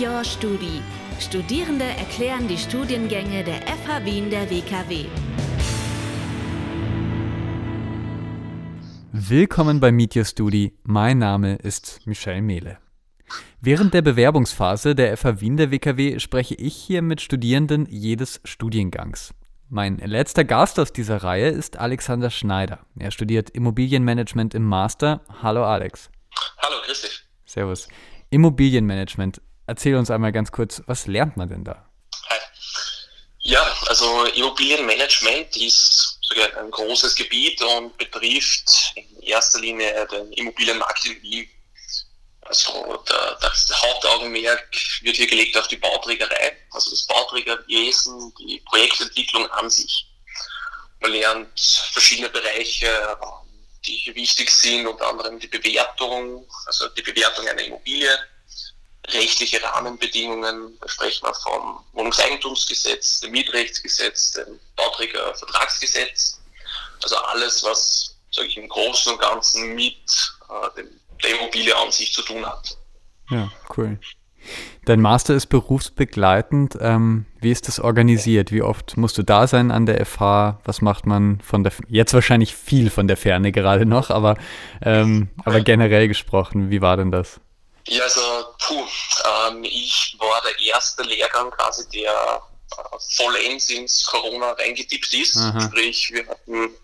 Your Studi. Studierende erklären die Studiengänge der FH Wien der WKW. Willkommen bei Meet Your Studi. Mein Name ist Michelle Mehle. Während der Bewerbungsphase der FH Wien der WKW spreche ich hier mit Studierenden jedes Studiengangs. Mein letzter Gast aus dieser Reihe ist Alexander Schneider. Er studiert Immobilienmanagement im Master. Hallo Alex. Hallo, grüß dich. Servus. Immobilienmanagement. Erzähl uns einmal ganz kurz, was lernt man denn da? Ja, also Immobilienmanagement ist sogar ein großes Gebiet und betrifft in erster Linie den Immobilienmarkt in Wien. Also das Hauptaugenmerk wird hier gelegt auf die Bauträgerei, also das Bauträgerwesen, die Projektentwicklung an sich. Man lernt verschiedene Bereiche, die hier wichtig sind, unter anderem die Bewertung, also die Bewertung einer Immobilie, rechtliche Rahmenbedingungen, da sprechen wir vom Wohnungseigentumsgesetz, dem Mietrechtsgesetz, dem Bauträgervertragsgesetz, also alles, was sage ich, im Großen und Ganzen mit äh, dem der Immobilie an sich zu tun hat. Ja, cool. Dein Master ist berufsbegleitend. Ähm, wie ist das organisiert? Wie oft musst du da sein an der FH? Was macht man von der, jetzt wahrscheinlich viel von der Ferne gerade noch, aber, ähm, aber generell gesprochen, wie war denn das? Ja, also, puh, ähm, ich war der erste Lehrgang quasi, der äh, vollends ins Corona reingetippt ist. Aha. Sprich, wir hatten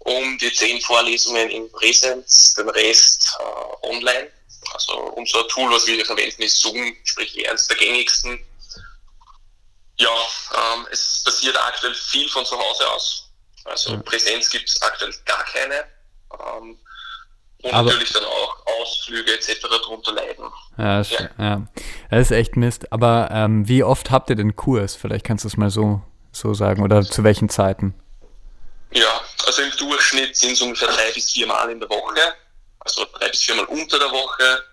um die zehn Vorlesungen in Präsenz, den Rest äh, online. Also unser Tool, was wir hier verwenden, ist Zoom, sprich eines der gängigsten. Ja, ähm, es passiert aktuell viel von zu Hause aus. Also mhm. Präsenz gibt es aktuell gar keine. Ähm, und Aber natürlich dann auch Ausflüge etc. darunter leiden. Ja, ja. ja. Das ist echt Mist. Aber ähm, wie oft habt ihr den Kurs? Vielleicht kannst du es mal so, so sagen. Oder zu welchen Zeiten? Ja, also im Durchschnitt sind es ungefähr drei bis vier Mal in der Woche, also drei bis vier Mal unter der Woche.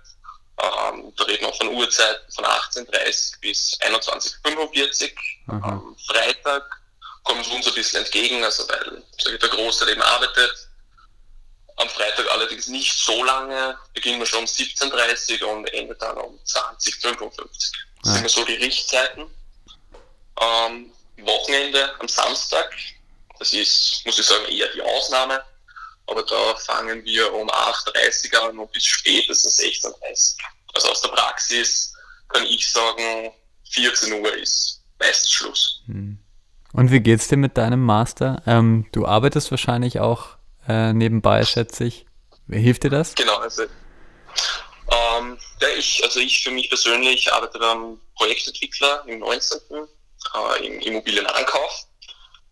Ähm, da reden wir von Uhrzeiten von 18.30 bis 21.45 mhm. Am Freitag kommt uns ein bisschen entgegen, also weil der Großteil eben arbeitet. Am Freitag allerdings nicht so lange, beginnen wir schon um 17.30 und endet dann um 20.55 Das ja. sind immer so die Richtzeiten. Ähm, Wochenende am Samstag das ist, muss ich sagen, eher die Ausnahme. Aber da fangen wir um 8.30 Uhr an und bis spätestens 16.30 Uhr. Also aus der Praxis kann ich sagen, 14 Uhr ist meistens Schluss. Hm. Und wie geht's dir mit deinem Master? Ähm, du arbeitest wahrscheinlich auch äh, nebenbei, schätze ich. Hilft dir das? Genau, also, ähm, ja, ich, also ich für mich persönlich arbeite beim Projektentwickler im 19. Äh, im Immobilienankauf.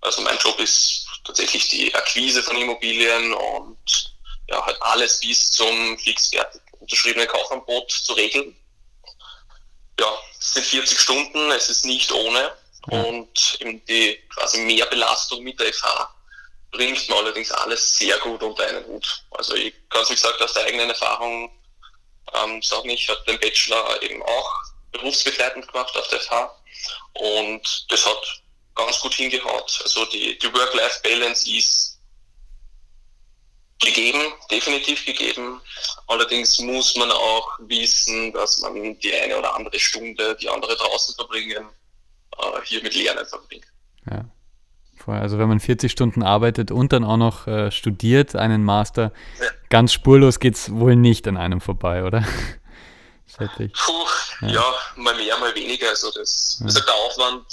Also mein Job ist tatsächlich die Akquise von Immobilien und ja, halt alles bis zum fixfertig unterschriebenen Kaufangebot zu regeln. Ja, es sind 40 Stunden, es ist nicht ohne und eben die quasi Mehrbelastung mit der FH bringt mir allerdings alles sehr gut unter einen Hut. Also ich kann es wie gesagt aus der eigenen Erfahrung ähm, sagen, ich habe den Bachelor eben auch berufsbegleitend gemacht auf der FH und das hat ganz gut hingehaut. Also die, die Work-Life-Balance ist gegeben, definitiv gegeben. Allerdings muss man auch wissen, dass man die eine oder andere Stunde, die andere draußen verbringen, äh, hier mit Lernen verbringt. Ja. Also wenn man 40 Stunden arbeitet und dann auch noch äh, studiert, einen Master, ja. ganz spurlos geht es wohl nicht an einem vorbei, oder? Puh, ja. ja. mal mehr, mal weniger. Also das, ja. also der Aufwand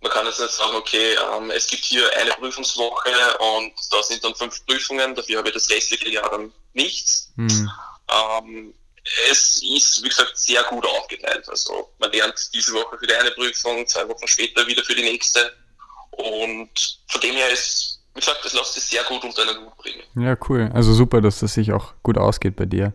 man kann jetzt nicht sagen, okay, ähm, es gibt hier eine Prüfungswoche und da sind dann fünf Prüfungen, dafür habe ich das restliche Jahr dann nichts. Mhm. Ähm, es ist, wie gesagt, sehr gut aufgeteilt. Also man lernt diese Woche für die eine Prüfung, zwei Wochen später wieder für die nächste. Und von dem her ist, wie gesagt, das lässt sich sehr gut unter einen Hut bringen. Ja, cool. Also super, dass das sich auch gut ausgeht bei dir.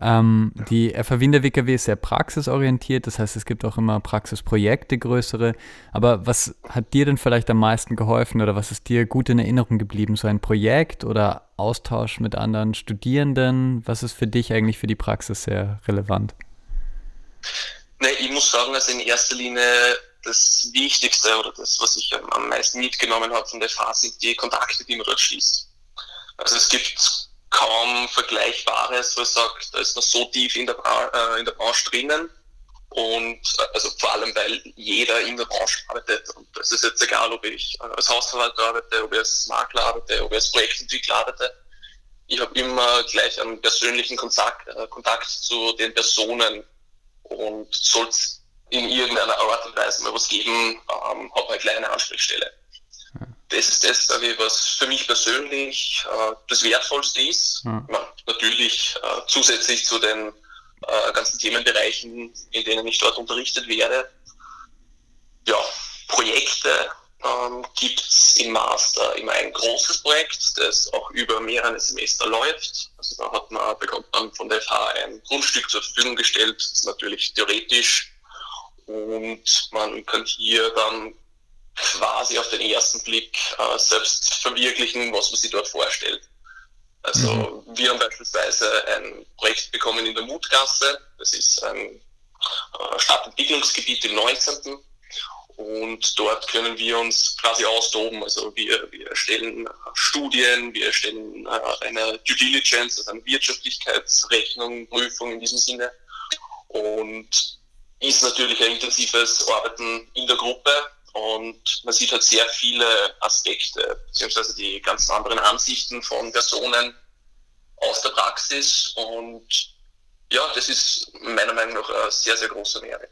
Ähm, die FH Wien der WKW ist sehr praxisorientiert, das heißt, es gibt auch immer Praxisprojekte, größere. Aber was hat dir denn vielleicht am meisten geholfen oder was ist dir gut in Erinnerung geblieben? So ein Projekt oder Austausch mit anderen Studierenden? Was ist für dich eigentlich für die Praxis sehr relevant? Ne, ich muss sagen, also in erster Linie das Wichtigste oder das, was ich am meisten mitgenommen habe von der Phase, sind die Kontakte, die man dort schließt. Also es gibt kaum Vergleichbares, wo ich sage, da ist man so tief in der, äh, in der Branche drinnen Und äh, also vor allem, weil jeder in der Branche arbeitet. Und es ist jetzt egal, ob ich als Hausverwalter arbeite, ob ich als Makler arbeite, ob ich als Projektentwickler arbeite. Ich habe immer gleich einen persönlichen Kontakt, äh, Kontakt zu den Personen und soll in irgendeiner Art und Weise mal was geben, ähm, habe eine kleine Ansprechstelle. Das ist das, ich, was für mich persönlich äh, das Wertvollste ist. Ja. natürlich äh, zusätzlich zu den äh, ganzen Themenbereichen, in denen ich dort unterrichtet werde. Ja, Projekte ähm, gibt es im Master immer ein großes Projekt, das auch über mehrere Semester läuft. Also da hat man, bekommt man von der FH ein Grundstück zur Verfügung gestellt, das ist natürlich theoretisch. Und man kann hier dann quasi auf den ersten Blick äh, selbst verwirklichen, was man sich dort vorstellt. Also mhm. wir haben beispielsweise ein Projekt bekommen in der Mutgasse. Das ist ein äh, Stadtentwicklungsgebiet im 19. Und dort können wir uns quasi austoben. Also wir, wir erstellen Studien, wir erstellen äh, eine Due Diligence, also eine Wirtschaftlichkeitsrechnung, Prüfung in diesem Sinne. Und ist natürlich ein intensives Arbeiten in der Gruppe und man sieht halt sehr viele Aspekte, beziehungsweise die ganzen anderen Ansichten von Personen aus der Praxis. Und ja, das ist meiner Meinung nach ein sehr, sehr großer Mehrwert.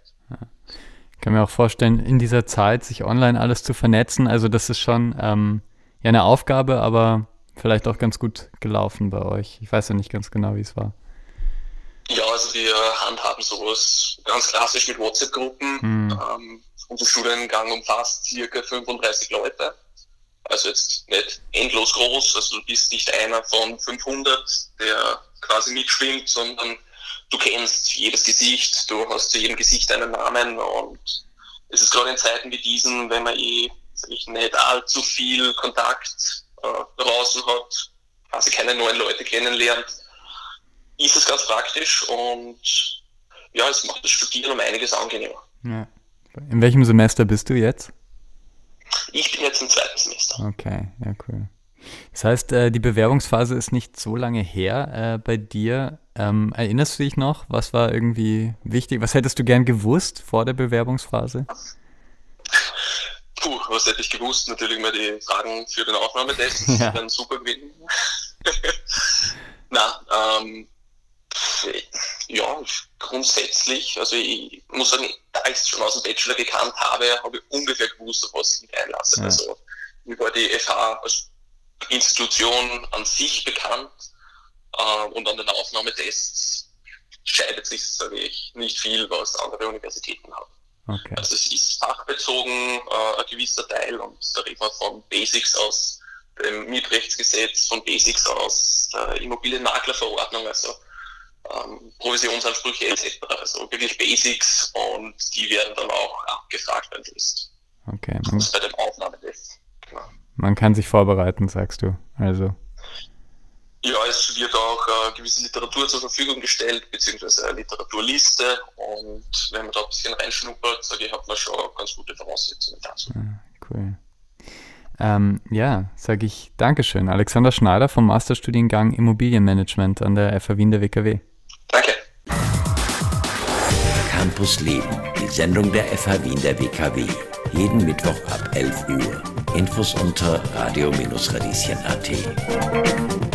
Ich kann mir auch vorstellen, in dieser Zeit sich online alles zu vernetzen, also das ist schon ähm, ja eine Aufgabe, aber vielleicht auch ganz gut gelaufen bei euch. Ich weiß ja nicht ganz genau, wie es war. Ja, also wir handhaben sowas ganz klassisch mit WhatsApp-Gruppen. Mhm. Ähm, unser Studiengang umfasst circa 35 Leute. Also jetzt nicht endlos groß, also du bist nicht einer von 500, der quasi mitschwimmt, sondern du kennst jedes Gesicht, du hast zu jedem Gesicht einen Namen und es ist gerade in Zeiten wie diesen, wenn man eh ich, nicht allzu viel Kontakt äh, draußen hat, quasi keine neuen Leute kennenlernt, ist es ganz praktisch und ja, es macht das Studieren um einiges angenehmer. Ja. In welchem Semester bist du jetzt? Ich bin jetzt im zweiten Semester. Okay, ja, cool. Das heißt, äh, die Bewerbungsphase ist nicht so lange her äh, bei dir. Ähm, erinnerst du dich noch? Was war irgendwie wichtig? Was hättest du gern gewusst vor der Bewerbungsphase? Puh, was hätte ich gewusst? Natürlich mal die Fragen für den Aufnahmetest. Ja. Dann super gewesen. Na, ähm, ja, grundsätzlich, also ich muss sagen, da ich es schon aus dem Bachelor gekannt habe, habe ich ungefähr gewusst, auf was ich mich einlasse. Ja. Also mir war die FH als Institution an sich bekannt äh, und an den Aufnahmetests scheidet sich, sage ich, nicht viel, was andere Universitäten haben. Okay. Also es ist fachbezogen äh, ein gewisser Teil und da reden wir von Basics aus dem Mietrechtsgesetz, von Basics aus der Immobilienmaklerverordnung, also ähm, Provisionsansprüche etc. Also wirklich Basics und die werden dann auch abgefragt, wenn es ist. Okay. Man, bei dem Aufnahmetest. Genau. Man kann sich vorbereiten, sagst du. Also. Ja, es wird auch äh, gewisse Literatur zur Verfügung gestellt, beziehungsweise eine Literaturliste. Und wenn man da ein bisschen reinschnuppert, sage ich, hat man schon ganz gute Voraussetzungen dazu. Ah, cool. Ähm, ja, sage ich Dankeschön. Alexander Schneider vom Masterstudiengang Immobilienmanagement an der FH Wien der WKW. Campus Leben, die Sendung der FH Wien der WKW. Jeden Mittwoch ab 11 Uhr. Infos unter radio-radieschen.at.